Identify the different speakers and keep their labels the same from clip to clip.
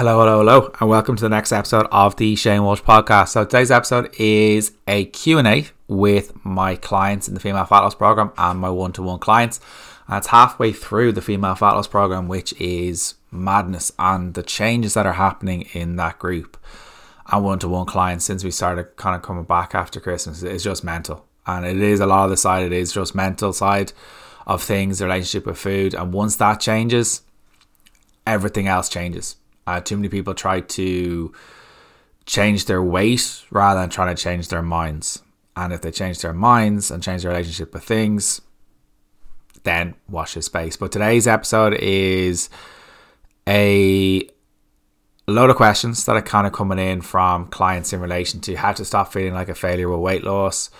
Speaker 1: Hello, hello, hello, and welcome to the next episode of the Shane Walsh podcast. So today's episode is a Q&A with my clients in the Female Fat Loss Program and my one-to-one clients. And it's halfway through the Female Fat Loss Program, which is madness and the changes that are happening in that group and one-to-one clients since we started kind of coming back after Christmas is just mental. And it is a lot of the side, it is just mental side of things, the relationship with food. And once that changes, everything else changes uh, too many people try to change their weight rather than trying to change their minds. And if they change their minds and change their relationship with things, then watch this space. But today's episode is a load of questions that are kind of coming in from clients in relation to how to stop feeling like a failure with weight loss.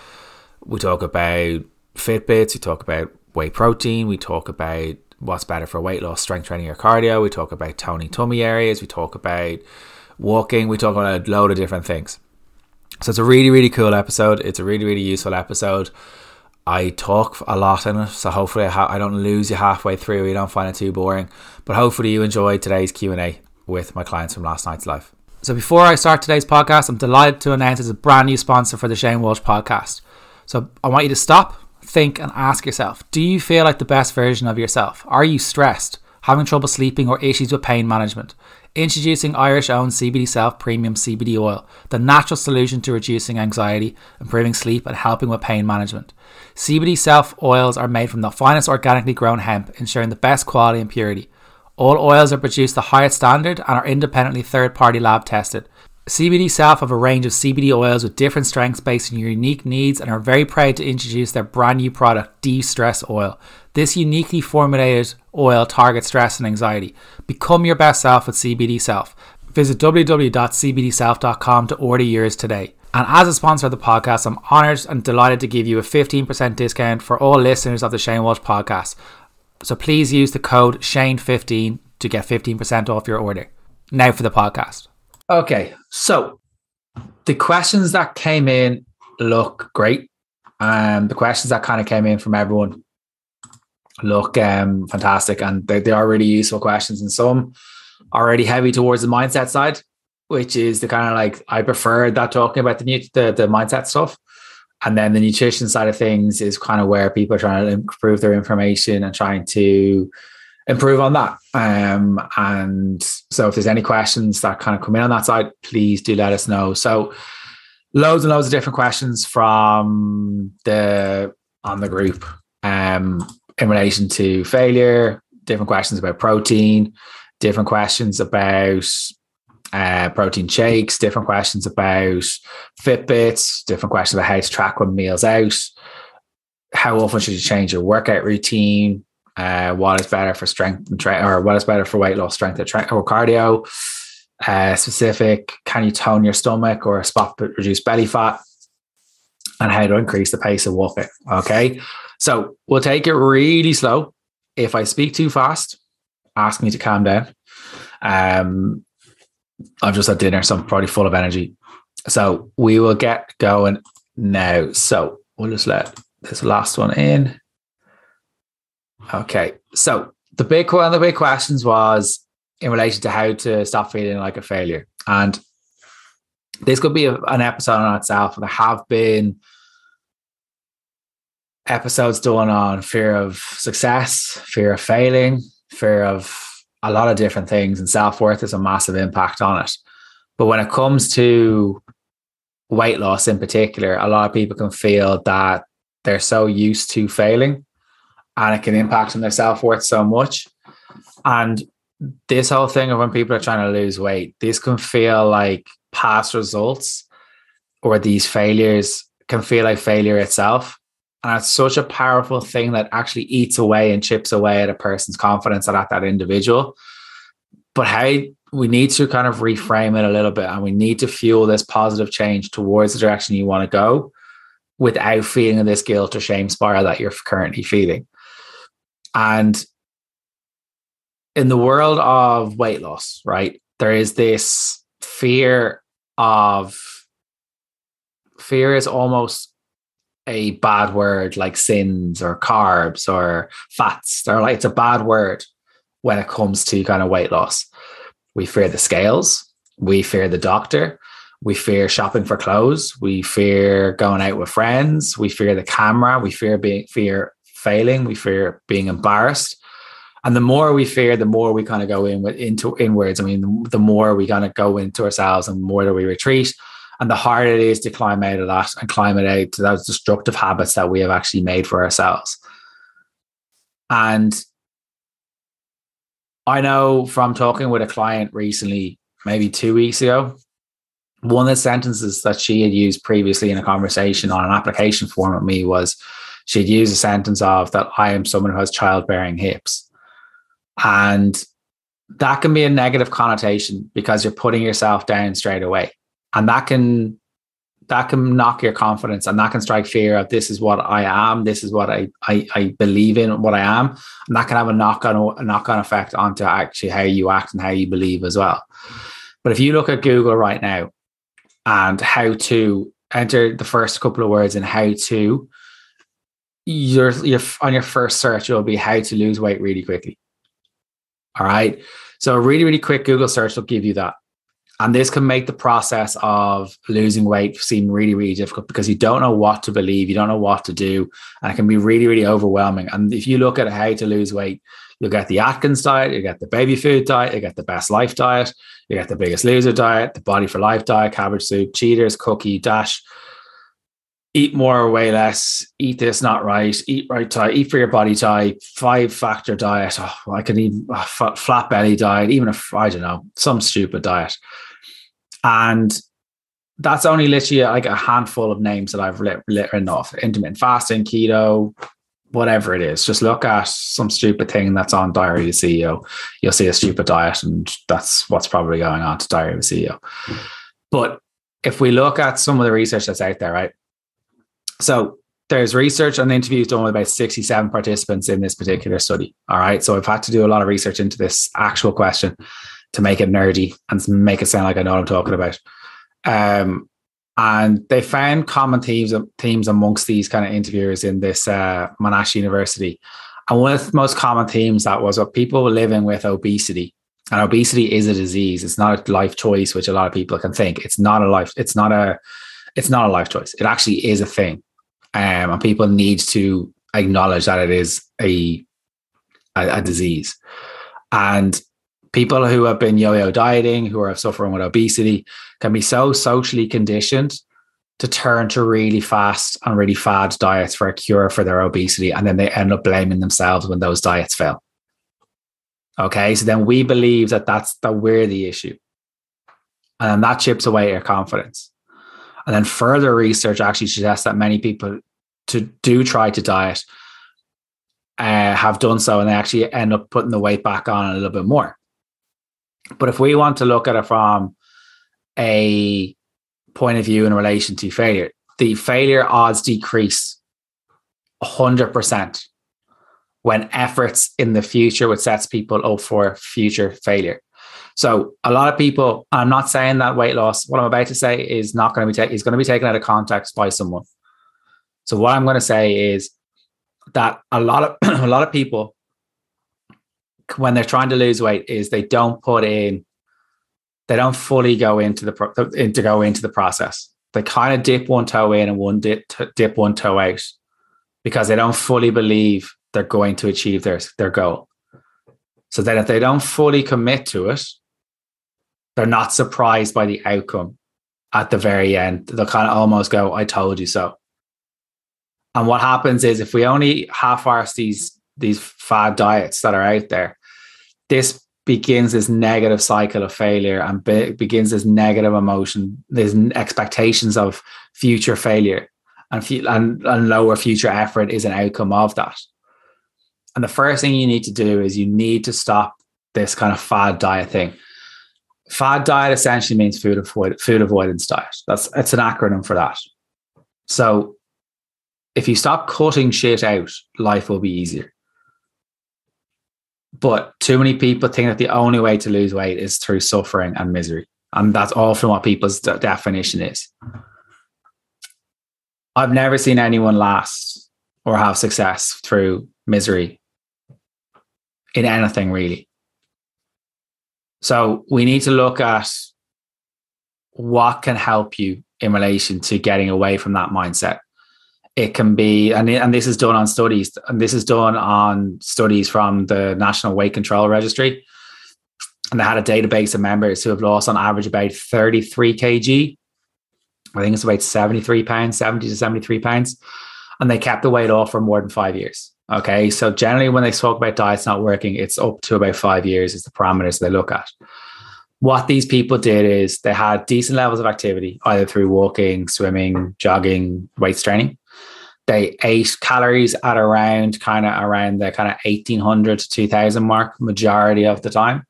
Speaker 1: We talk about Fitbits, we talk about whey protein, we talk about what's better for weight loss, strength training, or cardio. We talk about toning tummy areas. We talk about walking. We talk about a load of different things. So it's a really, really cool episode. It's a really, really useful episode. I talk a lot in it, so hopefully I, ha- I don't lose you halfway through. Or you don't find it too boring. But hopefully you enjoyed today's Q and A with my clients from last night's live. So before I start today's podcast, I'm delighted to announce it's a brand new sponsor for the Shane Walsh podcast. So I want you to stop, think and ask yourself do you feel like the best version of yourself? Are you stressed, having trouble sleeping, or issues with pain management? Introducing Irish owned CBD Self Premium CBD Oil, the natural solution to reducing anxiety, improving sleep, and helping with pain management. CBD Self oils are made from the finest organically grown hemp, ensuring the best quality and purity. All oils are produced the highest standard and are independently third party lab tested. CBD Self have a range of CBD oils with different strengths based on your unique needs and are very proud to introduce their brand new product, De Stress Oil. This uniquely formulated oil targets stress and anxiety. Become your best self with CBD Self. Visit www.cbdself.com to order yours today. And as a sponsor of the podcast, I'm honored and delighted to give you a 15% discount for all listeners of the Shane Walsh podcast. So please use the code SHANE15 to get 15% off your order. Now for the podcast. Okay, so the questions that came in look great. Um, the questions that kind of came in from everyone look um, fantastic, and they, they are really useful questions. And some are already heavy towards the mindset side, which is the kind of like I prefer that talking about the the, the mindset stuff. And then the nutrition side of things is kind of where people are trying to improve their information and trying to improve on that. Um, and so if there's any questions that kind of come in on that side, please do let us know. So loads and loads of different questions from the on the group um, in relation to failure, different questions about protein, different questions about uh, protein shakes, different questions about Fitbits, different questions about how to track when meals out, how often should you change your workout routine, uh, what is better for strength and tra- or what is better for weight loss, strength tra- or cardio. Uh, specific, can you tone your stomach or spot but reduce belly fat, and how to increase the pace of walking. Okay, so we'll take it really slow. If I speak too fast, ask me to calm down. Um, I've just had dinner, so I'm probably full of energy. So we will get going now. So we'll just let this last one in. Okay. So the big one of the big questions was in relation to how to stop feeling like a failure. And this could be a, an episode on itself. There have been episodes done on fear of success, fear of failing, fear of a lot of different things, and self worth is a massive impact on it. But when it comes to weight loss in particular, a lot of people can feel that they're so used to failing and it can impact on their self worth so much. And this whole thing of when people are trying to lose weight, this can feel like past results or these failures can feel like failure itself. And it's such a powerful thing that actually eats away and chips away at a person's confidence and at that individual. But how we need to kind of reframe it a little bit and we need to fuel this positive change towards the direction you want to go without feeling this guilt or shame spiral that you're currently feeling. And in the world of weight loss, right, there is this fear of fear is almost a bad word like sins or carbs or fats. They're like it's a bad word when it comes to kind of weight loss. We fear the scales. We fear the doctor. We fear shopping for clothes. We fear going out with friends. We fear the camera. We fear being fear failing. We fear being embarrassed. And the more we fear, the more we kind of go in with into inwards. I mean, the, more we kind of go into ourselves and the more that we retreat. And the harder it is to climb out of that and climb it out to those destructive habits that we have actually made for ourselves. And I know from talking with a client recently, maybe two weeks ago, one of the sentences that she had used previously in a conversation on an application form with me was she'd use a sentence of that I am someone who has childbearing hips. And that can be a negative connotation because you're putting yourself down straight away. And that can that can knock your confidence and that can strike fear of this is what I am, this is what I I, I believe in, what I am. And that can have a knock on a knock on effect onto actually how you act and how you believe as well. But if you look at Google right now and how to enter the first couple of words and how to your your on your first search will be how to lose weight really quickly. All right. So a really, really quick Google search will give you that. And this can make the process of losing weight seem really, really difficult because you don't know what to believe, you don't know what to do, and it can be really, really overwhelming. And if you look at how to lose weight, you'll get the Atkins diet, you get the baby food diet, you get the best life diet, you get the biggest loser diet, the body for life diet, cabbage soup, cheaters, cookie, dash, eat more or weigh less, eat this, not right, eat right type, eat for your body type, five factor diet. Oh, I can eat a oh, flat belly diet, even if I don't know, some stupid diet. And that's only literally like a handful of names that I've written off intermittent fasting, keto, whatever it is. Just look at some stupid thing that's on Diary of a CEO. You'll see a stupid diet, and that's what's probably going on to Diary of CEO. But if we look at some of the research that's out there, right? So there's research and interviews done with about 67 participants in this particular study. All right. So I've had to do a lot of research into this actual question to make it nerdy and make it sound like I know what I'm talking about. Um, and they found common themes themes amongst these kind of interviewers in this uh, Monash University. And one of the most common themes that was what people were living with obesity. And obesity is a disease. It's not a life choice, which a lot of people can think. It's not a life. It's not a. It's not a life choice. It actually is a thing um, and people need to acknowledge that it is a, a, a disease. And people who have been yo-yo dieting, who are suffering with obesity, can be so socially conditioned to turn to really fast and really fad diets for a cure for their obesity, and then they end up blaming themselves when those diets fail. Okay, so then we believe that that's that we're the issue, and that chips away our confidence. And then further research actually suggests that many people to do try to diet uh, have done so and they actually end up putting the weight back on a little bit more. But if we want to look at it from a point of view in relation to failure, the failure odds decrease 100% when efforts in the future, which sets people up for future failure. So a lot of people, I'm not saying that weight loss, what I'm about to say is not going to be taken, is going to be taken out of context by someone. So what I'm going to say is that a lot of a lot of people when they're trying to lose weight is they don't put in they don't fully go into the pro- to go into the process. They kind of dip one toe in and one dip dip one toe out because they don't fully believe they're going to achieve their their goal. So then if they don't fully commit to it, they're not surprised by the outcome at the very end. They'll kind of almost go, I told you so. And what happens is if we only half-arse these these fad diets that are out there, this begins this negative cycle of failure and be- begins this negative emotion, these expectations of future failure and, and, and lower future effort is an outcome of that. And the first thing you need to do is you need to stop this kind of fad diet thing. Fad diet essentially means food avoid food avoidance diet. That's it's an acronym for that. So if you stop cutting shit out, life will be easier. But too many people think that the only way to lose weight is through suffering and misery. And that's often what people's de- definition is. I've never seen anyone last or have success through misery in anything really. So we need to look at what can help you in relation to getting away from that mindset. It can be, and, and this is done on studies, and this is done on studies from the National Weight Control Registry. And they had a database of members who have lost on average about 33 kg. I think it's about 73 pounds, 70 to 73 pounds. And they kept the weight off for more than five years. Okay. So generally, when they talk about diets not working, it's up to about five years is the parameters they look at. What these people did is they had decent levels of activity, either through walking, swimming, jogging, weights training. They ate calories at around kind of around the kind of 1800 to 2000 mark majority of the time.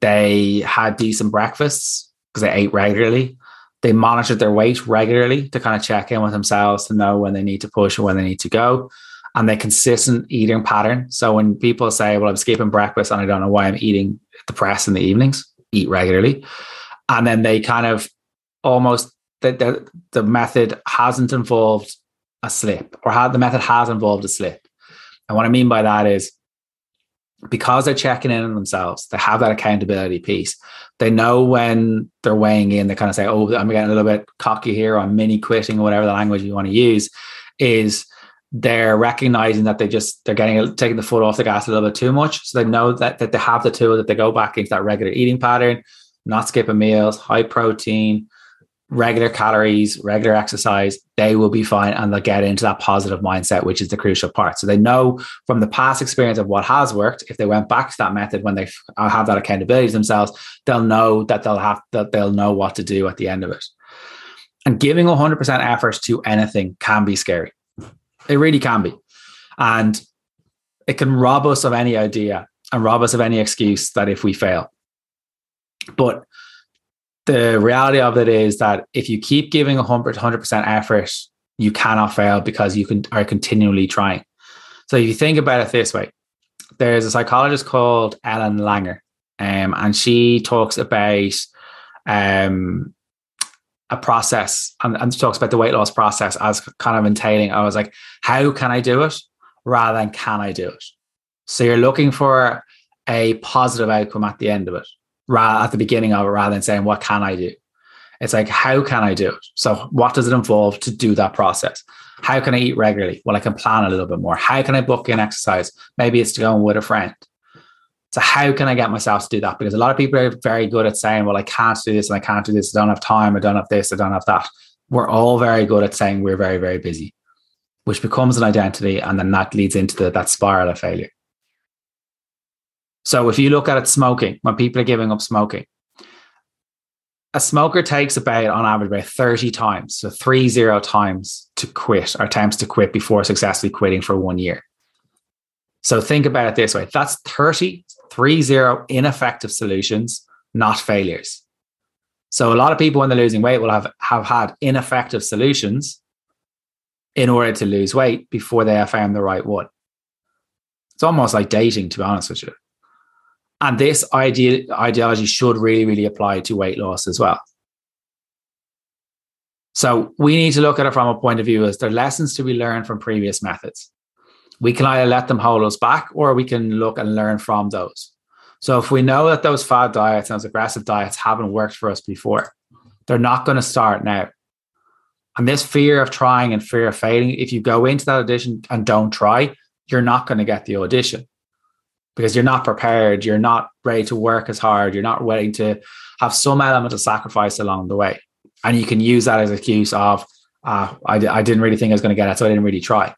Speaker 1: They had decent breakfasts because they ate regularly. They monitored their weight regularly to kind of check in with themselves to know when they need to push or when they need to go and the consistent eating pattern. So when people say, "Well, I'm skipping breakfast and I don't know why I'm eating the press in the evenings," eat regularly, and then they kind of almost the the, the method hasn't involved a slip, or how the method has involved a slip. And what I mean by that is because they're checking in on themselves, they have that accountability piece. They know when they're weighing in, they kind of say, Oh, I'm getting a little bit cocky here, I'm mini quitting, or whatever the language you want to use, is they're recognizing that they just they're getting taking the foot off the gas a little bit too much. So they know that that they have the tool that they go back into that regular eating pattern, not skipping meals, high protein, regular calories, regular exercise, they will be fine and they'll get into that positive mindset, which is the crucial part. So they know from the past experience of what has worked, if they went back to that method when they uh, have that accountability themselves, they'll know that they'll have that they'll know what to do at the end of it. And giving 100% effort to anything can be scary it really can be. And it can rob us of any idea and rob us of any excuse that if we fail. But the reality of it is that if you keep giving 100, 100% effort, you cannot fail because you can are continually trying. So if you think about it this way, there's a psychologist called Ellen Langer, um, and she talks about um, a process and, and talks about the weight loss process as kind of entailing, I was like, how can I do it rather than can I do it? So you're looking for a positive outcome at the end of it, rather at the beginning of it, rather than saying, what can I do? It's like, how can I do it? So what does it involve to do that process? How can I eat regularly? Well, I can plan a little bit more. How can I book in exercise? Maybe it's to go with a friend. So how can I get myself to do that? Because a lot of people are very good at saying, well, I can't do this and I can't do this. I don't have time. I don't have this. I don't have that. We're all very good at saying we're very, very busy, which becomes an identity. And then that leads into the, that spiral of failure. So if you look at it, smoking, when people are giving up smoking, a smoker takes about on average about 30 times, so three zero times to quit or attempts to quit before successfully quitting for one year. So think about it this way that's 30 three zero ineffective solutions, not failures. So a lot of people when they're losing weight will have, have had ineffective solutions in order to lose weight before they have found the right one. It's almost like dating, to be honest with you. And this idea, ideology should really, really apply to weight loss as well. So we need to look at it from a point of view as there are lessons to be learned from previous methods we can either let them hold us back or we can look and learn from those. So if we know that those fad diets and those aggressive diets haven't worked for us before, they're not going to start now. And this fear of trying and fear of failing, if you go into that audition and don't try, you're not going to get the audition because you're not prepared. You're not ready to work as hard. You're not willing to have some element of sacrifice along the way. And you can use that as an excuse of, uh, I, I didn't really think I was going to get it, so I didn't really try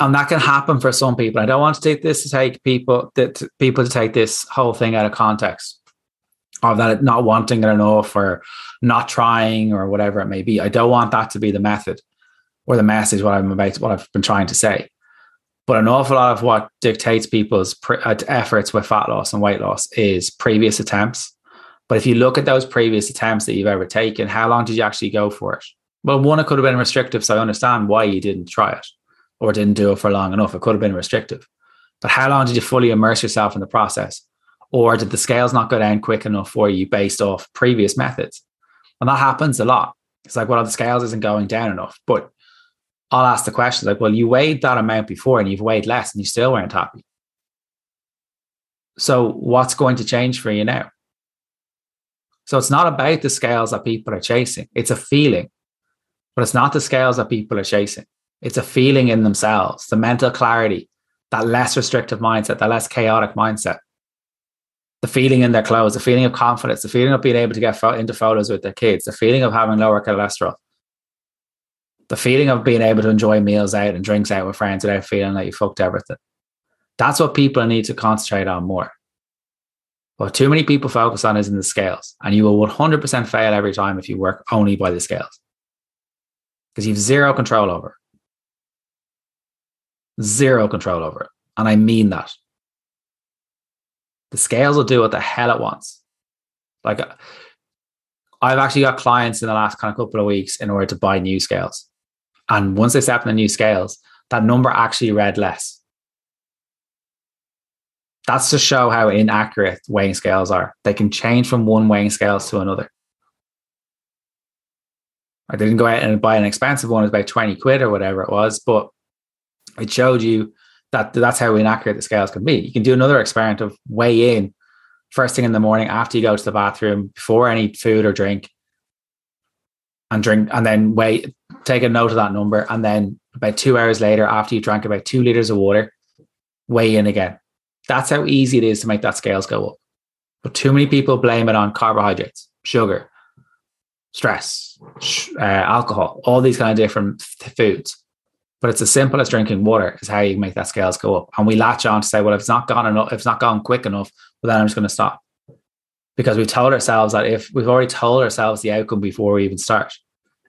Speaker 1: and that can happen for some people. I don't want to take this to take people that people to take this whole thing out of context of that not wanting it enough or not trying or whatever it may be. I don't want that to be the method or the message what I'm about what I've been trying to say. But an awful lot of what dictates people's pre- uh, efforts with fat loss and weight loss is previous attempts. But if you look at those previous attempts that you've ever taken, how long did you actually go for it? Well, one, it could have been restrictive, so I understand why you didn't try it or didn't do it for long enough. It could have been restrictive. But how long did you fully immerse yourself in the process? Or did the scales not go down quick enough for you based off previous methods? And that happens a lot. It's like, well, the scales isn't going down enough. But I'll ask the question like, well, you weighed that amount before and you've weighed less and you still weren't happy. So, what's going to change for you now? So, it's not about the scales that people are chasing, it's a feeling, but it's not the scales that people are chasing. It's a feeling in themselves, the mental clarity, that less restrictive mindset, that less chaotic mindset, the feeling in their clothes, the feeling of confidence, the feeling of being able to get into photos with their kids, the feeling of having lower cholesterol, the feeling of being able to enjoy meals out and drinks out with friends without feeling like you fucked everything. That's what people need to concentrate on more. What too many people focus on is in the scales, and you will 100% fail every time if you work only by the scales because you have zero control over. Zero control over it. And I mean that. The scales will do what the hell it wants. Like, uh, I've actually got clients in the last kind of couple of weeks in order to buy new scales. And once they step in the new scales, that number actually read less. That's to show how inaccurate weighing scales are. They can change from one weighing scales to another. I didn't go out and buy an expensive one, it was about 20 quid or whatever it was, but it showed you that that's how inaccurate the scales can be. You can do another experiment of weigh in first thing in the morning after you go to the bathroom, before any food or drink, and drink, and then weigh, take a note of that number. And then about two hours later, after you drank about two liters of water, weigh in again. That's how easy it is to make that scales go up. But too many people blame it on carbohydrates, sugar, stress, uh, alcohol, all these kind of different foods. But it's as simple as drinking water is how you make that scales go up. And we latch on to say, well, if it's not gone enough, if it's not gone quick enough, well, then I'm just going to stop. Because we've told ourselves that if we've already told ourselves the outcome before we even start,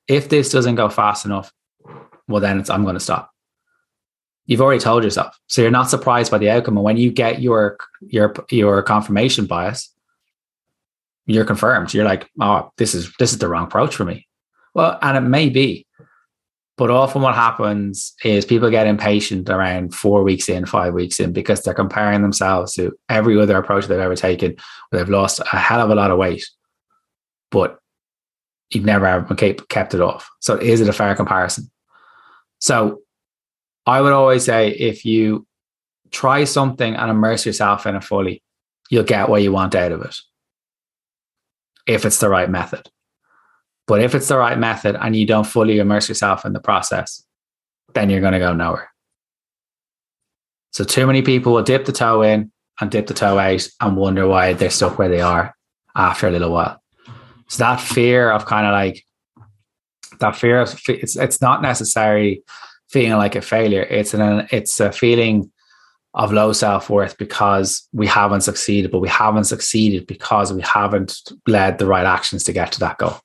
Speaker 1: if this doesn't go fast enough, well, then it's, I'm going to stop. You've already told yourself. So you're not surprised by the outcome. And when you get your, your, your confirmation bias, you're confirmed. You're like, oh, this is this is the wrong approach for me. Well, and it may be, but often what happens is people get impatient around four weeks in, five weeks in, because they're comparing themselves to every other approach they've ever taken. Where they've lost a hell of a lot of weight, but you've never ever kept it off. So is it a fair comparison? So I would always say if you try something and immerse yourself in it fully, you'll get what you want out of it if it's the right method. But if it's the right method and you don't fully immerse yourself in the process, then you're going to go nowhere. So, too many people will dip the toe in and dip the toe out and wonder why they're stuck where they are after a little while. So, that fear of kind of like that fear of it's, it's not necessarily feeling like a failure, it's an, it's a feeling of low self worth because we haven't succeeded, but we haven't succeeded because we haven't led the right actions to get to that goal.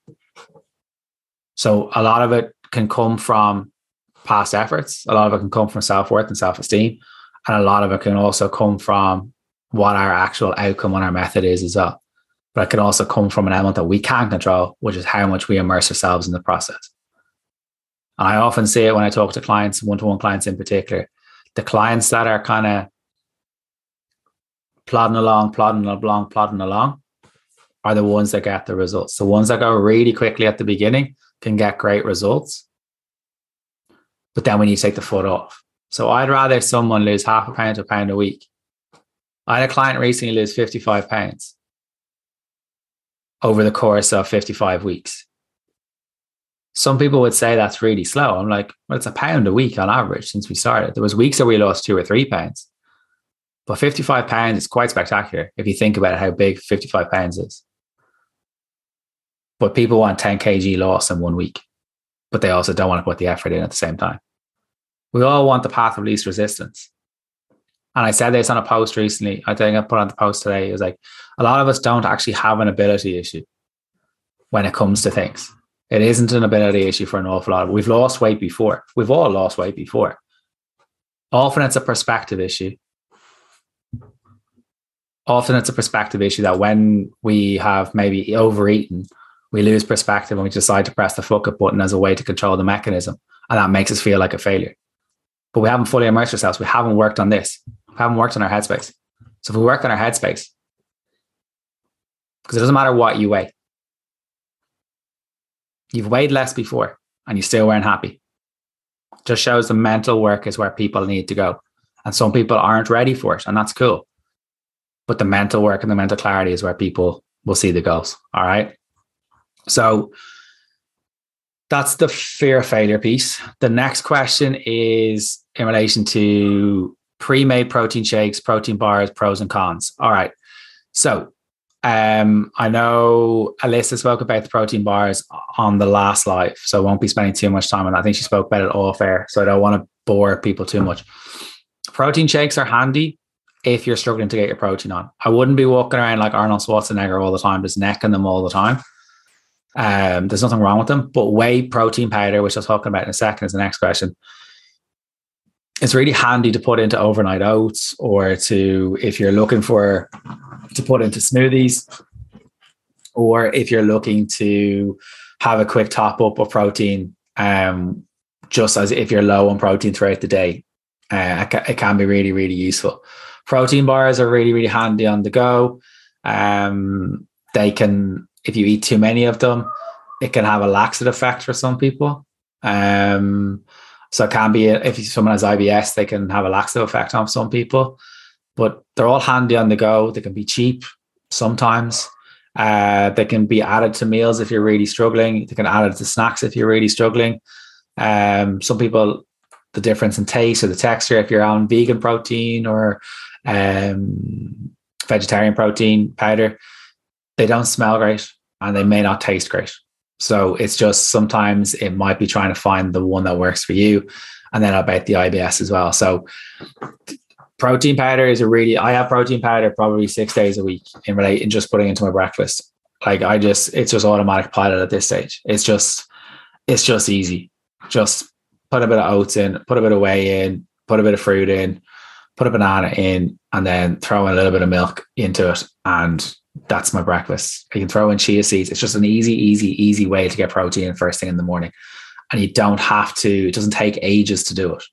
Speaker 1: So a lot of it can come from past efforts, a lot of it can come from self worth and self esteem, and a lot of it can also come from what our actual outcome on our method is as well. But it can also come from an element that we can't control, which is how much we immerse ourselves in the process. And I often see it when I talk to clients, one to one clients in particular the clients that are kind of plodding along, plodding along, plodding along are the ones that get the results. The ones that go really quickly at the beginning can get great results. But then when you take the foot off. So I'd rather someone lose half a pound to a pound a week. I had a client recently lose 55 pounds over the course of 55 weeks some people would say that's really slow. I'm like, well, it's a pound a week on average since we started. There was weeks that we lost two or three pounds, but 55 pounds is quite spectacular if you think about how big 55 pounds is. But people want 10 kg loss in one week, but they also don't want to put the effort in at the same time. We all want the path of least resistance. And I said this on a post recently. I think I put on the post today. It was like a lot of us don't actually have an ability issue when it comes to things it isn't an ability issue for an awful lot. We've lost weight before. We've all lost weight before. Often it's a perspective issue. Often it's a perspective issue that when we have maybe overeaten, we lose perspective and we decide to press the fuck up button as a way to control the mechanism. And that makes us feel like a failure. But we haven't fully immersed ourselves. We haven't worked on this. We haven't worked on our headspace. So if we work on our headspace, because it doesn't matter what you weigh, You've weighed less before and you still weren't happy. Just shows the mental work is where people need to go. And some people aren't ready for it, and that's cool. but the mental work and the mental clarity is where people will see the goals. All right. So that's the fear of failure piece. The next question is in relation to pre-made protein shakes, protein bars, pros and cons. All right. So um, I know Alyssa spoke about the protein bars on the last live, so I won't be spending too much time on that. I think she spoke about it all fair, so I don't want to bore people too much. Protein shakes are handy if you're struggling to get your protein on. I wouldn't be walking around like Arnold Schwarzenegger all the time, just necking them all the time. Um, there's nothing wrong with them, but whey protein powder, which I'll talk about in a second, is the next question. It's really handy to put into overnight oats or to if you're looking for to put into smoothies, or if you're looking to have a quick top up of protein, um, just as if you're low on protein throughout the day, uh, it can be really really useful. Protein bars are really, really handy on the go. Um, they can, if you eat too many of them, it can have a laxative effect for some people. Um, so it can be if someone has IBS, they can have a laxative effect on some people. But they're all handy on the go. They can be cheap sometimes. Uh, they can be added to meals if you're really struggling. They can add it to snacks if you're really struggling. Um, some people, the difference in taste or the texture, if you're on vegan protein or um, vegetarian protein powder, they don't smell great and they may not taste great. So it's just sometimes it might be trying to find the one that works for you. And then about the IBS as well. So protein powder is a really I have protein powder probably six days a week in relation just putting into my breakfast. Like I just it's just automatic pilot at this stage. It's just it's just easy. Just put a bit of oats in, put a bit of whey in, put a bit of fruit in, put a banana in, and then throw in a little bit of milk into it. And that's my breakfast. You can throw in chia seeds. It's just an easy, easy, easy way to get protein first thing in the morning. And you don't have to, it doesn't take ages to do it.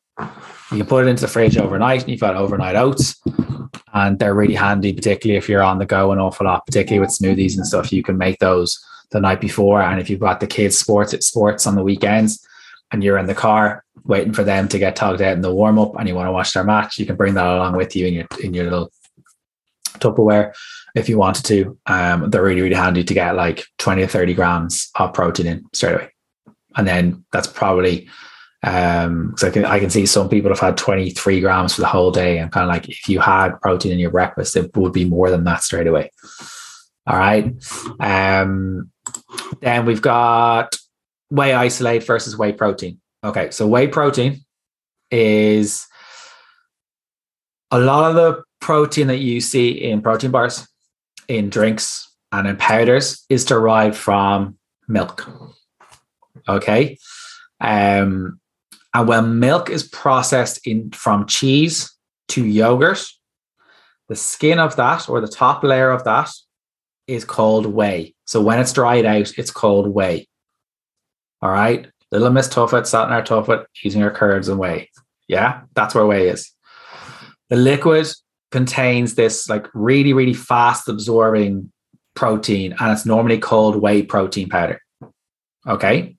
Speaker 1: You can put it into the fridge overnight and you've got overnight oats. And they're really handy, particularly if you're on the go an awful lot, particularly with smoothies and stuff. You can make those the night before. And if you've got the kids' sports at sports on the weekends and you're in the car, waiting for them to get tugged out in the warm up and you want to watch their match, you can bring that along with you in your in your little Tupperware if you wanted to. Um, they're really, really handy to get like 20 or 30 grams of protein in straight away. And then that's probably um because I can I can see some people have had 23 grams for the whole day. And kind of like if you had protein in your breakfast, it would be more than that straight away. All right. Um then we've got whey isolate versus whey protein. Okay, so whey protein is a lot of the protein that you see in protein bars, in drinks, and in powders is derived from milk. Okay. Um, and when milk is processed in from cheese to yogurt, the skin of that or the top layer of that is called whey. So when it's dried out, it's called whey. All right. Little Miss Tuffet sat in our tuffet using her curds and whey. Yeah, that's where whey is. The liquid contains this like really, really fast absorbing protein, and it's normally called whey protein powder. Okay.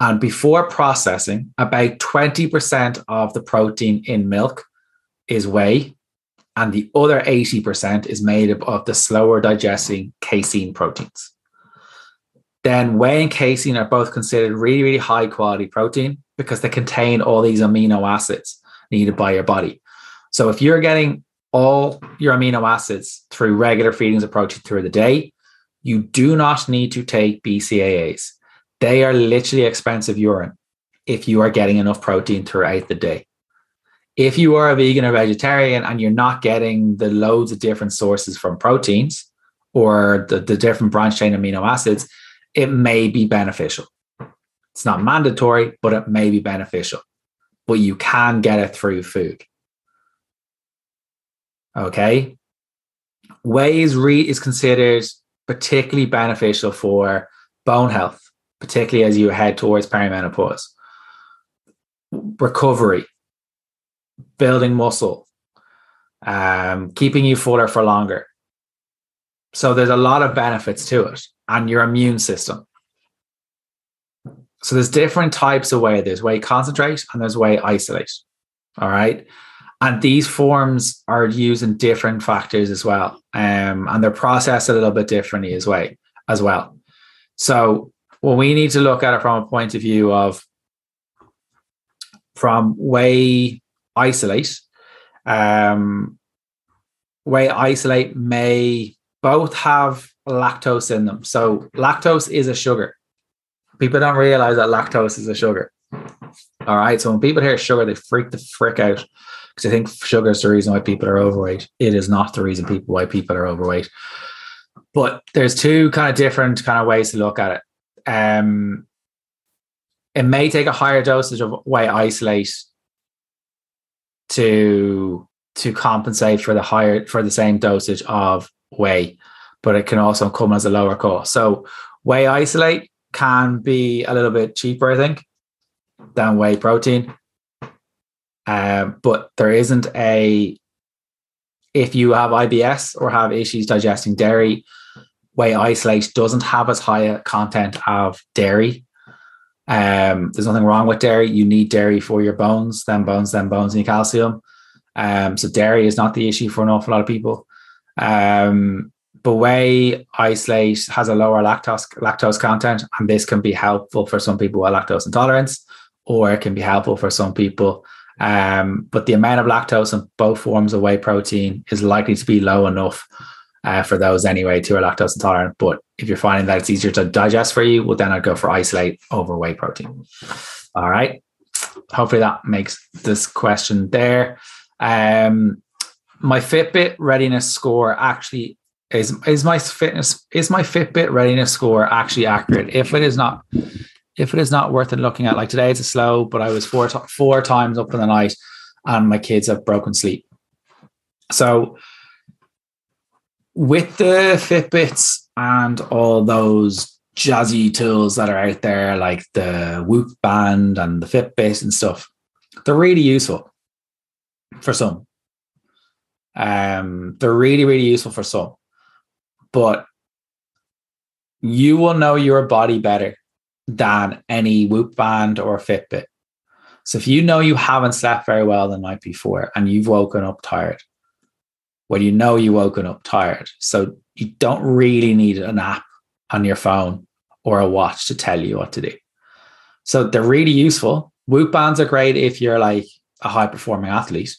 Speaker 1: And before processing, about 20% of the protein in milk is whey, and the other 80% is made up of the slower digesting casein proteins then whey and casein are both considered really, really high quality protein because they contain all these amino acids needed by your body. So if you're getting all your amino acids through regular feedings of protein through the day, you do not need to take BCAAs. They are literally expensive urine if you are getting enough protein throughout the day. If you are a vegan or vegetarian and you're not getting the loads of different sources from proteins or the, the different branch chain amino acids, it may be beneficial. It's not mandatory, but it may be beneficial. But you can get it through food. Okay. Whey is, re- is considered particularly beneficial for bone health, particularly as you head towards perimenopause. Recovery, building muscle, um, keeping you fuller for longer. So there's a lot of benefits to it and your immune system. So there's different types of whey. There's whey concentrate and there's whey isolate. All right. And these forms are using different factors as well. Um, and they're processed a little bit differently as well as well. So well, we need to look at it from a point of view of from whey isolate. Um, whey isolate may both have lactose in them. So lactose is a sugar. People don't realize that lactose is a sugar. All right. So when people hear sugar, they freak the frick out because they think sugar is the reason why people are overweight. It is not the reason people why people are overweight. But there's two kind of different kind of ways to look at it. Um, it may take a higher dosage of whey isolate to to compensate for the higher for the same dosage of whey, but it can also come as a lower cost. So whey isolate can be a little bit cheaper, I think, than whey protein. Um, but there isn't a if you have IBS or have issues digesting dairy, whey isolate doesn't have as high a content of dairy. Um, there's nothing wrong with dairy. You need dairy for your bones, then bones, then bones, and calcium. Um, so dairy is not the issue for an awful lot of people. Um, but whey isolate has a lower lactose lactose content, and this can be helpful for some people with lactose intolerance, or it can be helpful for some people. Um, but the amount of lactose in both forms of whey protein is likely to be low enough uh, for those anyway who are lactose intolerant. But if you're finding that it's easier to digest for you, well, then I'd go for isolate over whey protein. All right. Hopefully that makes this question there. Um, my Fitbit readiness score actually is is my fitness is my Fitbit readiness score actually accurate? If it is not, if it is not worth it looking at, like today it's a slow, but I was four four times up in the night, and my kids have broken sleep. So with the Fitbits and all those jazzy tools that are out there, like the Whoop Band and the Fitbit and stuff, they're really useful for some. Um, they're really, really useful for some, but you will know your body better than any Whoop Band or Fitbit. So if you know you haven't slept very well the night before and you've woken up tired, well, you know you woken up tired. So you don't really need an app on your phone or a watch to tell you what to do. So they're really useful. Whoop bands are great if you're like a high performing athlete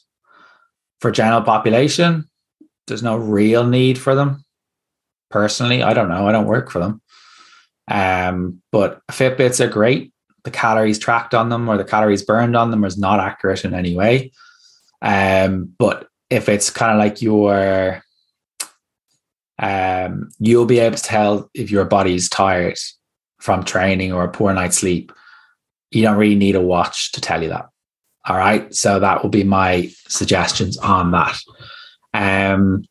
Speaker 1: for general population, there's no real need for them. Personally, I don't know. I don't work for them. Um, but Fitbits are great. The calories tracked on them or the calories burned on them is not accurate in any way. Um, but if it's kind of like your um, you'll be able to tell if your body's tired from training or a poor night's sleep. You don't really need a watch to tell you that. All right. So that will be my suggestions on that. Um,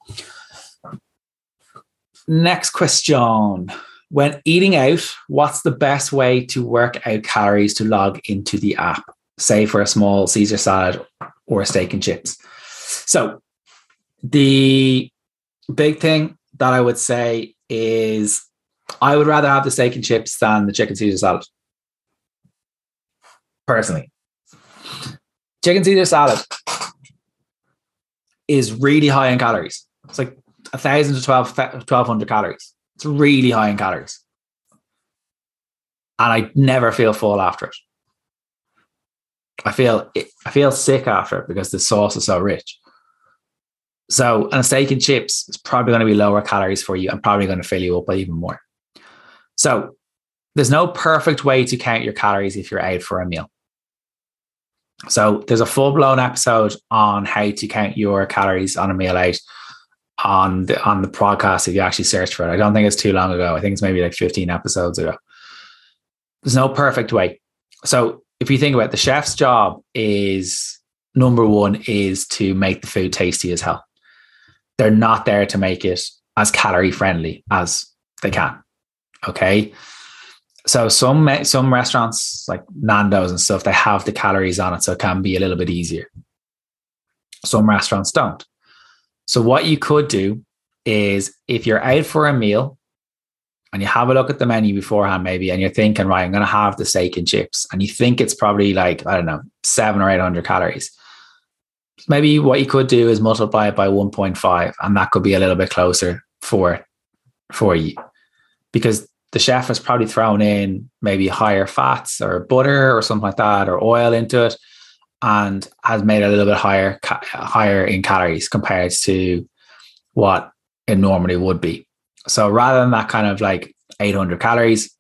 Speaker 1: next question. When eating out, what's the best way to work out calories to log into the app? Say for a small Caesar salad or a steak and chips. So the big thing that I would say is I would rather have the steak and chips than the chicken Caesar salad. Personally chicken Caesar salad is really high in calories. It's like a thousand to 12, 1200 calories. It's really high in calories. And I never feel full after it. I feel I feel sick after it because the sauce is so rich. So, and a steak and chips is probably going to be lower calories for you and probably going to fill you up even more. So, there's no perfect way to count your calories if you're out for a meal. So there's a full blown episode on how to count your calories on a meal out on the on the podcast if you actually search for it. I don't think it's too long ago. I think it's maybe like 15 episodes ago. There's no perfect way. So if you think about it, the chef's job is number one is to make the food tasty as hell. They're not there to make it as calorie friendly as they can. Okay so some some restaurants like Nando's and stuff they have the calories on it, so it can be a little bit easier. Some restaurants don't. So what you could do is if you're out for a meal and you have a look at the menu beforehand, maybe, and you're thinking, right, I'm going to have the steak and chips, and you think it's probably like I don't know seven or eight hundred calories. maybe what you could do is multiply it by 1.5 and that could be a little bit closer for for you because the chef has probably thrown in maybe higher fats or butter or something like that or oil into it and has made a little bit higher higher in calories compared to what it normally would be. So rather than that kind of like 800 calories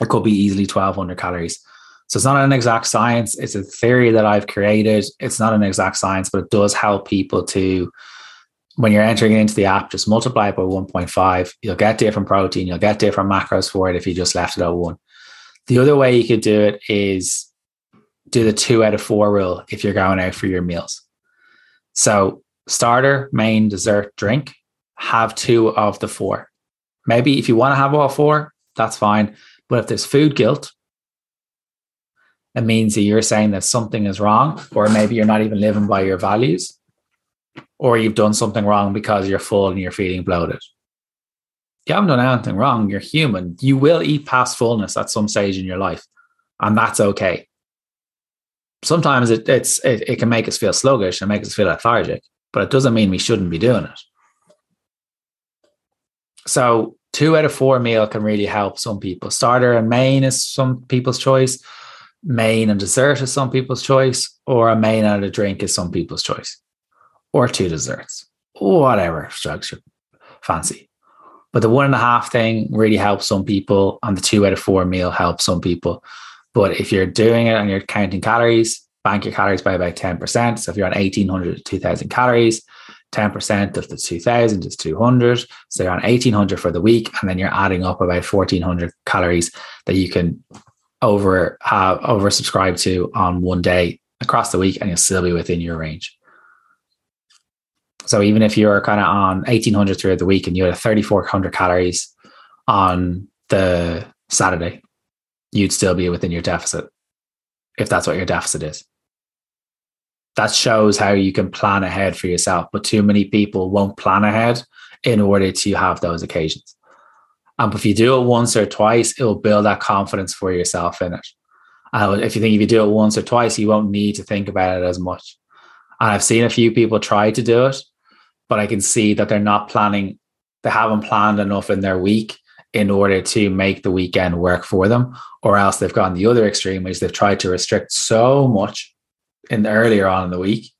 Speaker 1: it could be easily 1200 calories. So it's not an exact science. It's a theory that i've created. It's not an exact science but it does help people to when you're entering into the app, just multiply it by 1.5. You'll get different protein, you'll get different macros for it if you just left it at one. The other way you could do it is do the two out of four rule if you're going out for your meals. So, starter, main, dessert, drink, have two of the four. Maybe if you want to have all four, that's fine. But if there's food guilt, it means that you're saying that something is wrong, or maybe you're not even living by your values or you've done something wrong because you're full and you're feeling bloated. You haven't done anything wrong. You're human. You will eat past fullness at some stage in your life, and that's okay. Sometimes it, it's it, it can make us feel sluggish and make us feel lethargic, but it doesn't mean we shouldn't be doing it. So two out of four meal can really help some people. Starter and main is some people's choice. Main and dessert is some people's choice, or a main and a drink is some people's choice or two desserts, whatever structure fancy. But the one and a half thing really helps some people, and the two out of four meal helps some people. But if you're doing it and you're counting calories, bank your calories by about 10%. So if you're on 1800 to 2000 calories, 10% of the 2000 is 200. So you're on 1800 for the week, and then you're adding up about 1400 calories that you can over have over subscribe to on one day across the week, and you'll still be within your range. So even if you're kind of on 1800 throughout the week and you had 3400 calories on the Saturday, you'd still be within your deficit if that's what your deficit is. That shows how you can plan ahead for yourself, but too many people won't plan ahead in order to have those occasions. And if you do it once or twice, it will build that confidence for yourself in it. And if you think if you do it once or twice, you won't need to think about it as much. And I've seen a few people try to do it but I can see that they're not planning, they haven't planned enough in their week in order to make the weekend work for them, or else they've gone the other extreme, which they've tried to restrict so much in the, earlier on in the week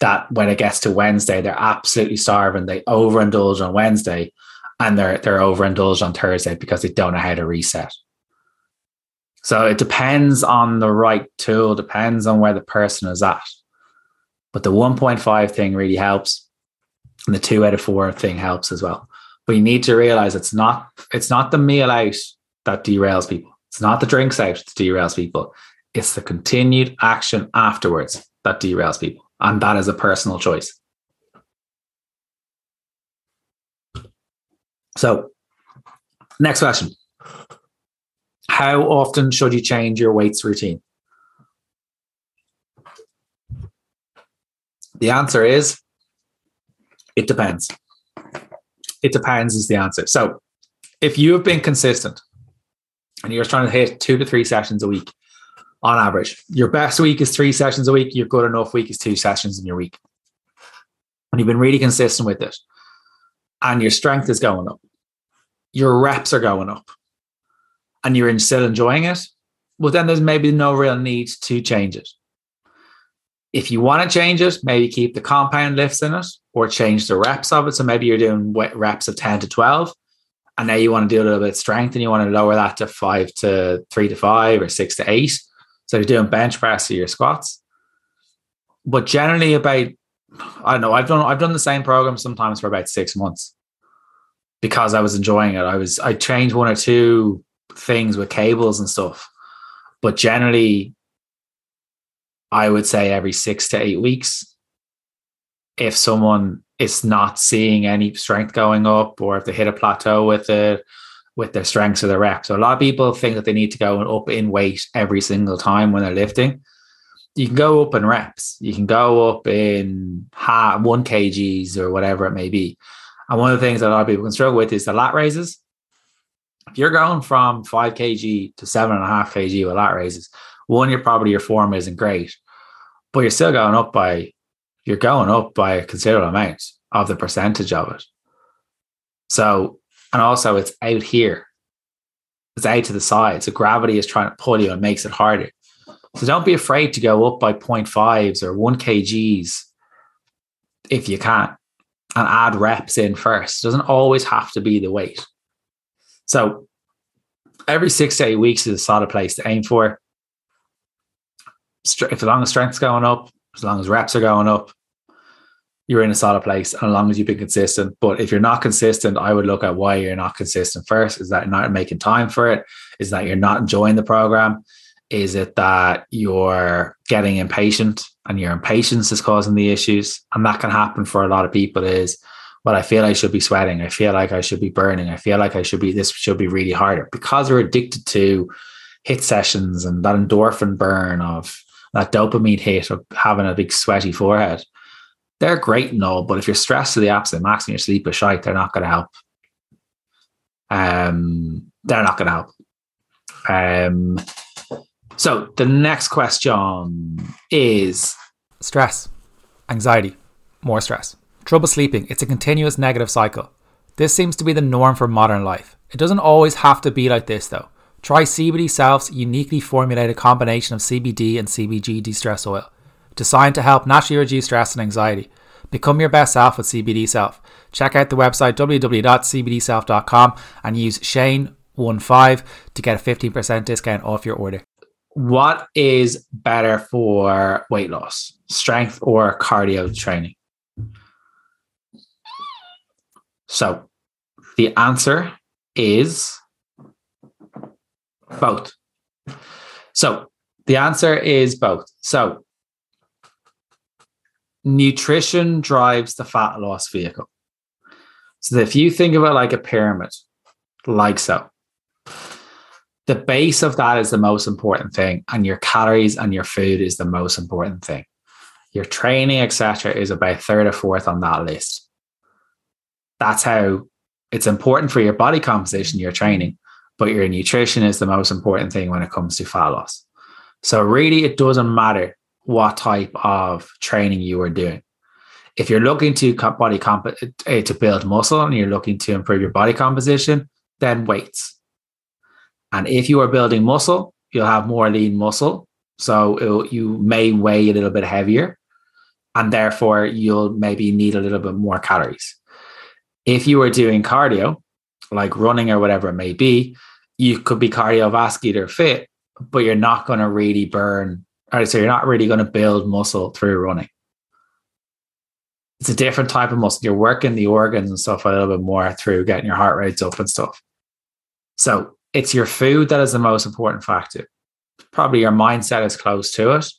Speaker 1: that when it gets to Wednesday, they're absolutely starving. They overindulge on Wednesday and they're they're overindulged on Thursday because they don't know how to reset. So it depends on the right tool, depends on where the person is at. But the 1.5 thing really helps. And the two out of four thing helps as well. But you need to realize it's not it's not the meal out that derails people. It's not the drinks out that derails people. It's the continued action afterwards that derails people. And that is a personal choice. So, next question. How often should you change your weights routine? The answer is it depends. It depends is the answer. So if you have been consistent and you're trying to hit two to three sessions a week on average, your best week is three sessions a week, your good enough week is two sessions in your week. And you've been really consistent with it, and your strength is going up, your reps are going up, and you're still enjoying it, well, then there's maybe no real need to change it. If you want to change it, maybe keep the compound lifts in it or change the reps of it. So maybe you're doing reps of 10 to 12, and now you want to do a little bit of strength and you want to lower that to five to three to five or six to eight. So you're doing bench press or your squats. But generally, about I don't know, I've done I've done the same program sometimes for about six months because I was enjoying it. I was I changed one or two things with cables and stuff. But generally, I would say every six to eight weeks. If someone is not seeing any strength going up, or if they hit a plateau with it, with their strengths or their reps. So a lot of people think that they need to go up in weight every single time when they're lifting. You can go up in reps. You can go up in half, one kgs or whatever it may be. And one of the things that a lot of people can struggle with is the lat raises. If you're going from five kg to seven and a half kg with lat raises, one, your probably your form isn't great. but you're still going up by you're going up by a considerable amount of the percentage of it. So, and also it's out here. It's out to the side. So gravity is trying to pull you and makes it harder. So don't be afraid to go up by 0.5s or 1 kgs if you can and add reps in first. It doesn't always have to be the weight. So every six to eight weeks is a solid place to aim for. If as long as strength's going up, as long as reps are going up, you're in a solid place and as long as you've been consistent. But if you're not consistent, I would look at why you're not consistent first. Is that not making time for it? Is that you're not enjoying the program? Is it that you're getting impatient and your impatience is causing the issues? And that can happen for a lot of people is, well, I feel I should be sweating. I feel like I should be burning. I feel like I should be, this should be really harder because we're addicted to HIIT sessions and that endorphin burn of that dopamine hit of having a big sweaty forehead. They're great and all, but if you're stressed to the absolute max and your sleep is shite, they're not going to help. Um, they're not going to help. Um, so the next question is
Speaker 2: stress, anxiety, more stress, trouble sleeping. It's a continuous negative cycle. This seems to be the norm for modern life. It doesn't always have to be like this though. Try CBD Self's uniquely formulated combination of CBD and CBG de stress oil, designed to help naturally reduce stress and anxiety. Become your best self with CBD Self. Check out the website www.cbdself.com and use Shane15 to get a 15% discount off your order
Speaker 1: what is better for weight loss, strength or cardio training? So the answer is both. So the answer is both. So nutrition drives the fat loss vehicle. So if you think of it like a pyramid, like so, the base of that is the most important thing and your calories and your food is the most important thing your training etc is about third or fourth on that list that's how it's important for your body composition your training but your nutrition is the most important thing when it comes to fat loss so really it doesn't matter what type of training you are doing if you're looking to body comp- eh, to build muscle and you're looking to improve your body composition then weights and if you are building muscle, you'll have more lean muscle. So you may weigh a little bit heavier, and therefore you'll maybe need a little bit more calories. If you are doing cardio, like running or whatever it may be, you could be cardiovascular fit, but you're not going to really burn, or so you're not really going to build muscle through running. It's a different type of muscle. You're working the organs and stuff a little bit more through getting your heart rates up and stuff. So it's your food that is the most important factor. Probably your mindset is close to it,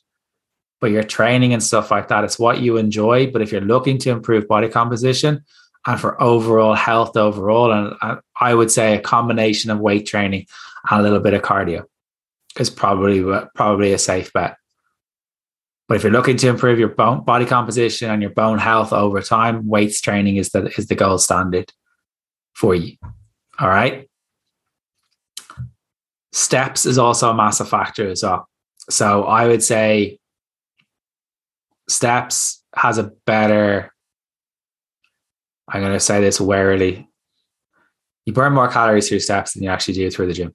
Speaker 1: but your training and stuff like that, it's what you enjoy. But if you're looking to improve body composition and for overall health overall, and I would say a combination of weight training and a little bit of cardio is probably probably a safe bet. But if you're looking to improve your bone, body composition and your bone health over time, weights training is the is the gold standard for you. All right steps is also a massive factor as well. So I would say steps has a better, I'm going to say this warily, you burn more calories through steps than you actually do through the gym.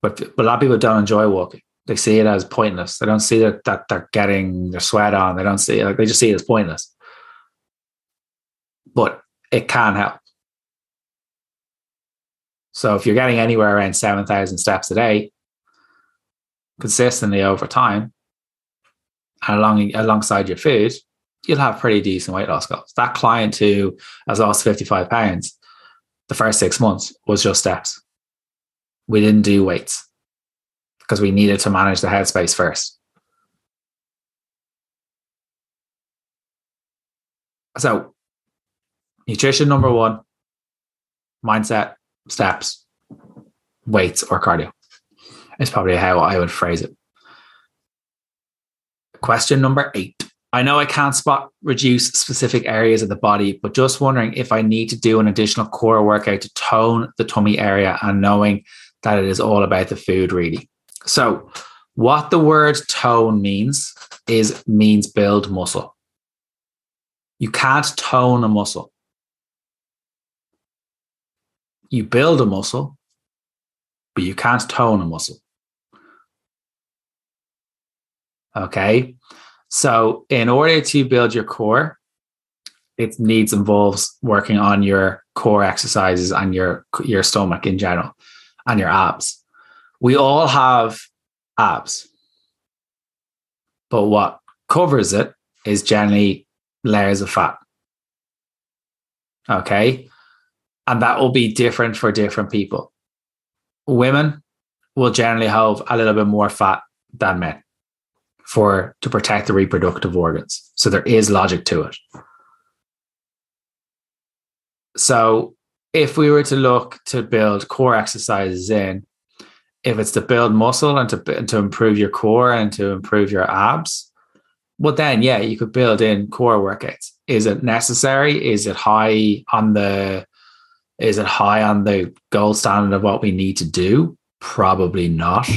Speaker 1: But, but a lot of people don't enjoy walking. They see it as pointless. They don't see that, that they're getting their sweat on. They don't see it like they just see it as pointless. But it can help. So if you're getting anywhere around 7,000 steps a day consistently over time and along, alongside your food, you'll have pretty decent weight loss goals. That client who has lost 55 pounds the first six months was just steps. We didn't do weights because we needed to manage the headspace first. So, nutrition number one, mindset steps, weights, or cardio. Is probably how I would phrase it. Question number eight. I know I can't spot reduce specific areas of the body, but just wondering if I need to do an additional core workout to tone the tummy area and knowing that it is all about the food, really. So, What the word tone means is means build muscle. You can't tone a muscle. You build a muscle, but you can't tone a muscle. Okay. So, in order to build your core, it needs involves working on your core exercises and your your stomach in general and your abs. We all have abs. But what covers it is generally layers of fat. Okay. And that will be different for different people. Women will generally have a little bit more fat than men for to protect the reproductive organs. So there is logic to it. So if we were to look to build core exercises in, if it's to build muscle and to, and to improve your core and to improve your abs, well, then, yeah, you could build in core workouts. Is it necessary? Is it high on the is it high on the gold standard of what we need to do? Probably not.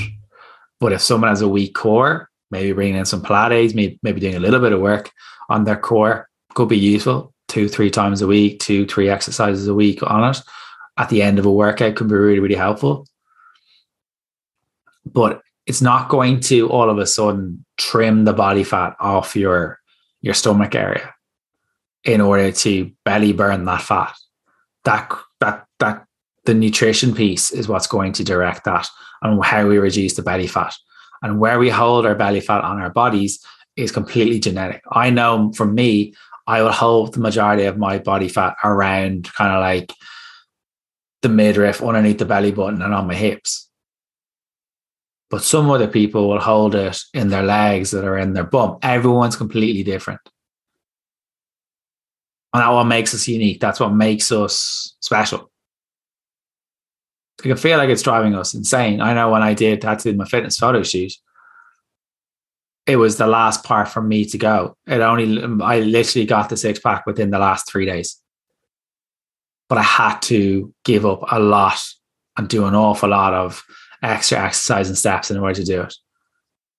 Speaker 1: But if someone has a weak core, maybe bringing in some Pilates, maybe, maybe doing a little bit of work on their core could be useful. Two, three times a week, two, three exercises a week on it at the end of a workout could be really, really helpful. But it's not going to all of a sudden trim the body fat off your your stomach area in order to belly burn that fat. That that that the nutrition piece is what's going to direct that and how we reduce the belly fat and where we hold our belly fat on our bodies is completely genetic. I know for me, I will hold the majority of my body fat around kind of like the midriff, underneath the belly button, and on my hips. But some other people will hold it in their legs that are in their bum. Everyone's completely different. And that's what makes us unique. That's what makes us special. I can feel like it's driving us insane. I know when I did had to my fitness photo shoot, it was the last part for me to go. It only I literally got the six pack within the last three days. But I had to give up a lot and do an awful lot of extra exercise and steps in order to do it.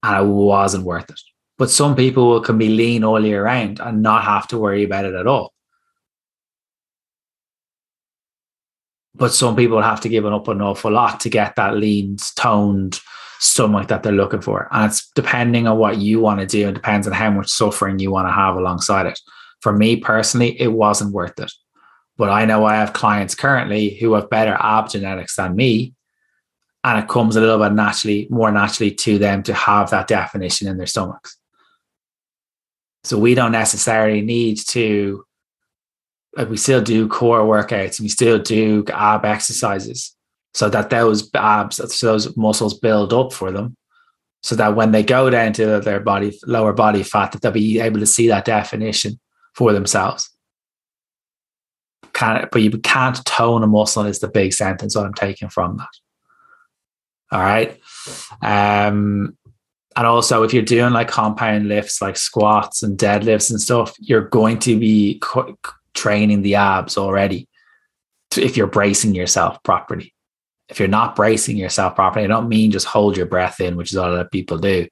Speaker 1: And it wasn't worth it. But some people can be lean all year round and not have to worry about it at all. But some people have to give up an awful lot to get that lean, toned stomach that they're looking for. And it's depending on what you want to do and depends on how much suffering you want to have alongside it. For me personally, it wasn't worth it. But I know I have clients currently who have better ab genetics than me. And it comes a little bit naturally, more naturally to them to have that definition in their stomachs. So we don't necessarily need to like we still do core workouts we still do ab exercises so that those abs, so those muscles build up for them. So that when they go down to their body, lower body fat, that they'll be able to see that definition for themselves. Can, but you can't tone a muscle is the big sentence I'm taking from that. All right. Um, and also, if you're doing like compound lifts, like squats and deadlifts and stuff, you're going to be training the abs already if you're bracing yourself properly. If you're not bracing yourself properly, I don't mean just hold your breath in, which is all that people do.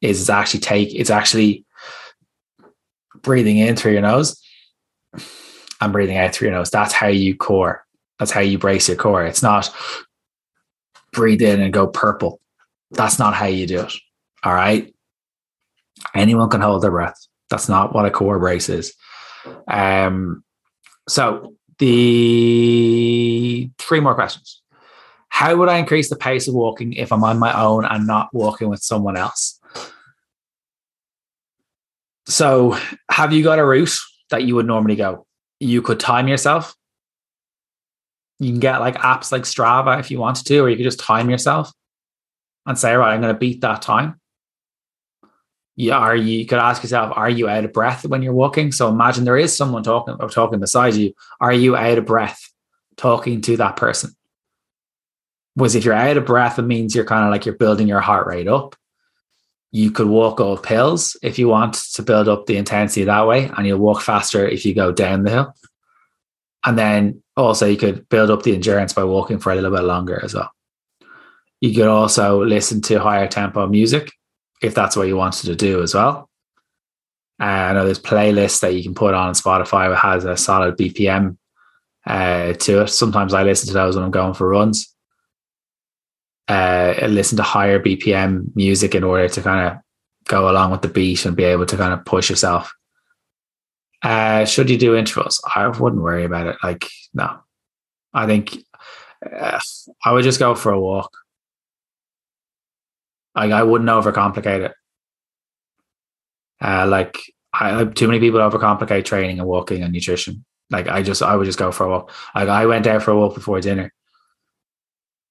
Speaker 1: Is it's actually take it's actually breathing in through your nose and breathing out through your nose. That's how you core. That's how you brace your core. It's not breathe in and go purple. That's not how you do it. All right. Anyone can hold their breath. That's not what a core brace is. Um, so the three more questions. How would I increase the pace of walking if I'm on my own and not walking with someone else? So, have you got a route that you would normally go? You could time yourself. You can get like apps like Strava if you wanted to, or you could just time yourself and say, right, I'm going to beat that time you are you, you could ask yourself, are you out of breath when you're walking? So imagine there is someone talking or talking beside you. Are you out of breath talking to that person? Was if you're out of breath, it means you're kind of like you're building your heart rate up. You could walk up hills if you want to build up the intensity that way, and you'll walk faster if you go down the hill. And then also you could build up the endurance by walking for a little bit longer as well. You could also listen to higher tempo music if that's what you wanted to do as well. Uh, I know there's playlists that you can put on Spotify that has a solid BPM uh, to it. Sometimes I listen to those when I'm going for runs. Uh, listen to higher BPM music in order to kind of go along with the beat and be able to kind of push yourself. Uh, should you do intervals? I wouldn't worry about it. Like, no, I think uh, I would just go for a walk. Like, I wouldn't overcomplicate it. Uh, like, I too many people overcomplicate training and walking and nutrition. Like, I just, I would just go for a walk. Like, I went out for a walk before dinner,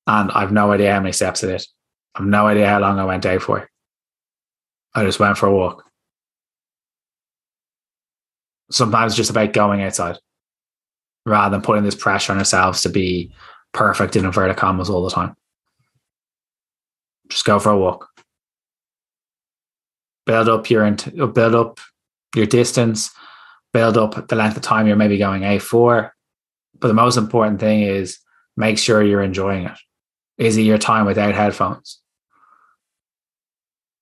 Speaker 1: and I've no idea how many steps it is. I've no idea how long I went out for. I just went for a walk sometimes just about going outside rather than putting this pressure on ourselves to be perfect in inverted commas all the time. Just go for a walk. Build up your build up your distance, build up the length of time you're maybe going A4. But the most important thing is make sure you're enjoying it. Is it your time without headphones?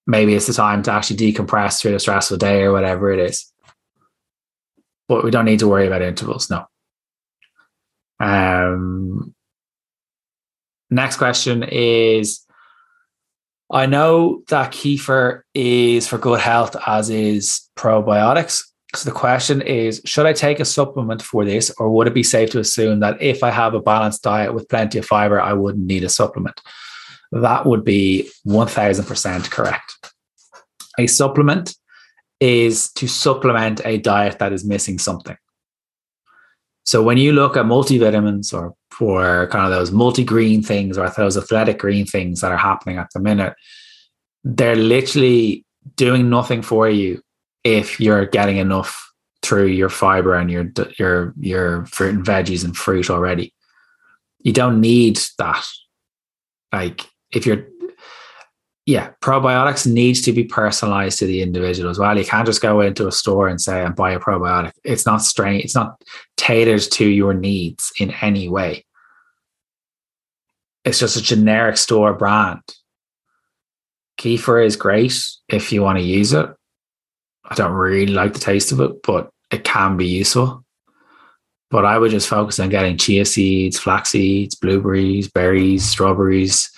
Speaker 1: Maybe it's the time to actually decompress through the stressful day or whatever it is but we don't need to worry about intervals. No. Um, next question is I know that kefir is for good health, as is probiotics. So the question is Should I take a supplement for this, or would it be safe to assume that if I have a balanced diet with plenty of fiber, I wouldn't need a supplement? That would be 1000% correct. A supplement is to supplement a diet that is missing something. So when you look at multivitamins or for kind of those multi-green things or those athletic green things that are happening at the minute, they're literally doing nothing for you if you're getting enough through your fiber and your your your fruit and veggies and fruit already. You don't need that. Like if you're yeah, probiotics needs to be personalized to the individual as well. You can't just go into a store and say and buy a probiotic. It's not strange. It's not tailored to your needs in any way. It's just a generic store brand. Kefir is great if you want to use it. I don't really like the taste of it, but it can be useful. But I would just focus on getting chia seeds, flax seeds, blueberries, berries, strawberries,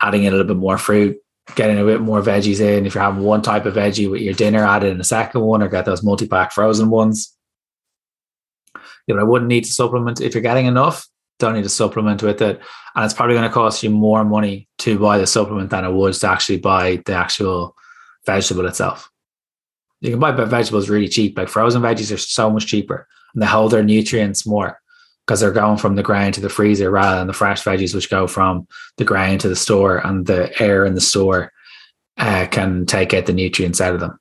Speaker 1: adding in a little bit more fruit, getting a bit more veggies in. If you're having one type of veggie with your dinner, add in a second one or get those multi pack frozen ones. Yeah, but I wouldn't need to supplement. If you're getting enough, don't need to supplement with it. And it's probably going to cost you more money to buy the supplement than it would to actually buy the actual vegetable itself. You can buy vegetables really cheap. Like frozen veggies are so much cheaper and they hold their nutrients more because they're going from the ground to the freezer rather than the fresh veggies, which go from the ground to the store, and the air in the store uh, can take out the nutrients out of them.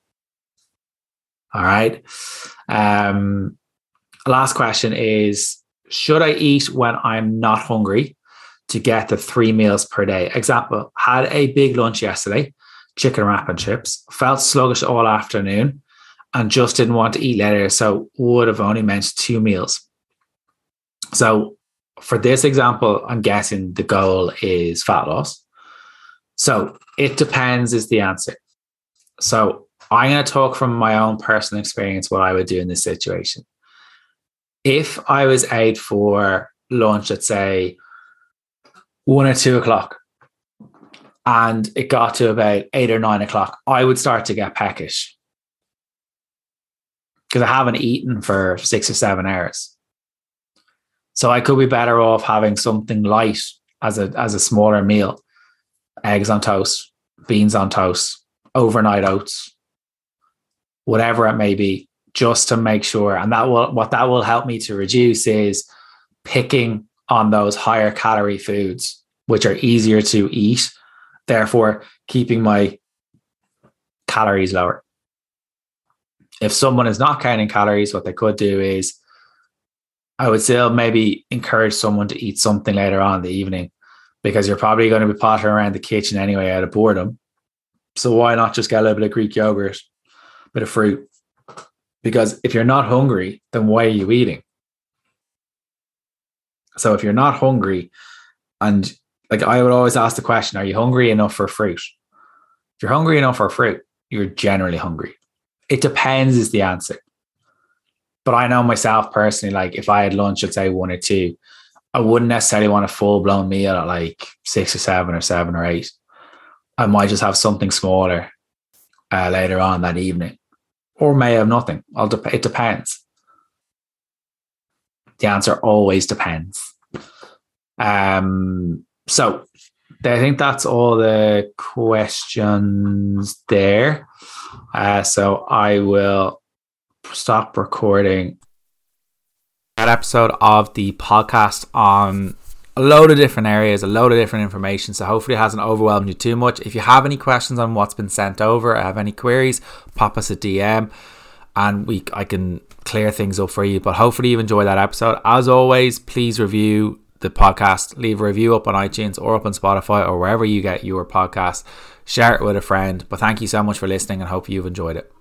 Speaker 1: All right. Um, last question is Should I eat when I'm not hungry to get the three meals per day? Example, had a big lunch yesterday, chicken wrap and chips, felt sluggish all afternoon, and just didn't want to eat later. So would have only meant two meals so for this example, I'm guessing the goal is fat loss. So it depends, is the answer. So I'm going to talk from my own personal experience what I would do in this situation. If I was out for lunch at say one or two o'clock and it got to about eight or nine o'clock, I would start to get peckish because I haven't eaten for six or seven hours. So I could be better off having something light as a as a smaller meal. Eggs on toast, beans on toast, overnight oats, whatever it may be, just to make sure. And that will what that will help me to reduce is picking on those higher calorie foods, which are easier to eat, therefore keeping my calories lower. If someone is not counting calories, what they could do is I would still maybe encourage someone to eat something later on in the evening because you're probably going to be pottering around the kitchen anyway out of boredom. So why not just get a little bit of Greek yogurt, a bit of fruit? Because if you're not hungry, then why are you eating? So if you're not hungry and like I would always ask the question, are you hungry enough for fruit? If you're hungry enough for fruit, you're generally hungry. It depends is the answer. But I know myself personally, like if I had lunch at say one or two, I wouldn't necessarily want a full blown meal at like six or seven or seven or eight. I might just have something smaller uh, later on that evening, or may have nothing. De- it depends. The answer always depends. Um, so I think that's all the questions there. Uh, so I will stop recording that episode of the podcast on a load of different areas, a load of different information. So hopefully it hasn't overwhelmed you too much. If you have any questions on what's been sent over, or have any queries, pop us a DM and we I can clear things up for you. But hopefully you enjoy that episode. As always, please review the podcast, leave a review up on iTunes or up on Spotify or wherever you get your podcast. Share it with a friend. But thank you so much for listening and hope you've enjoyed it.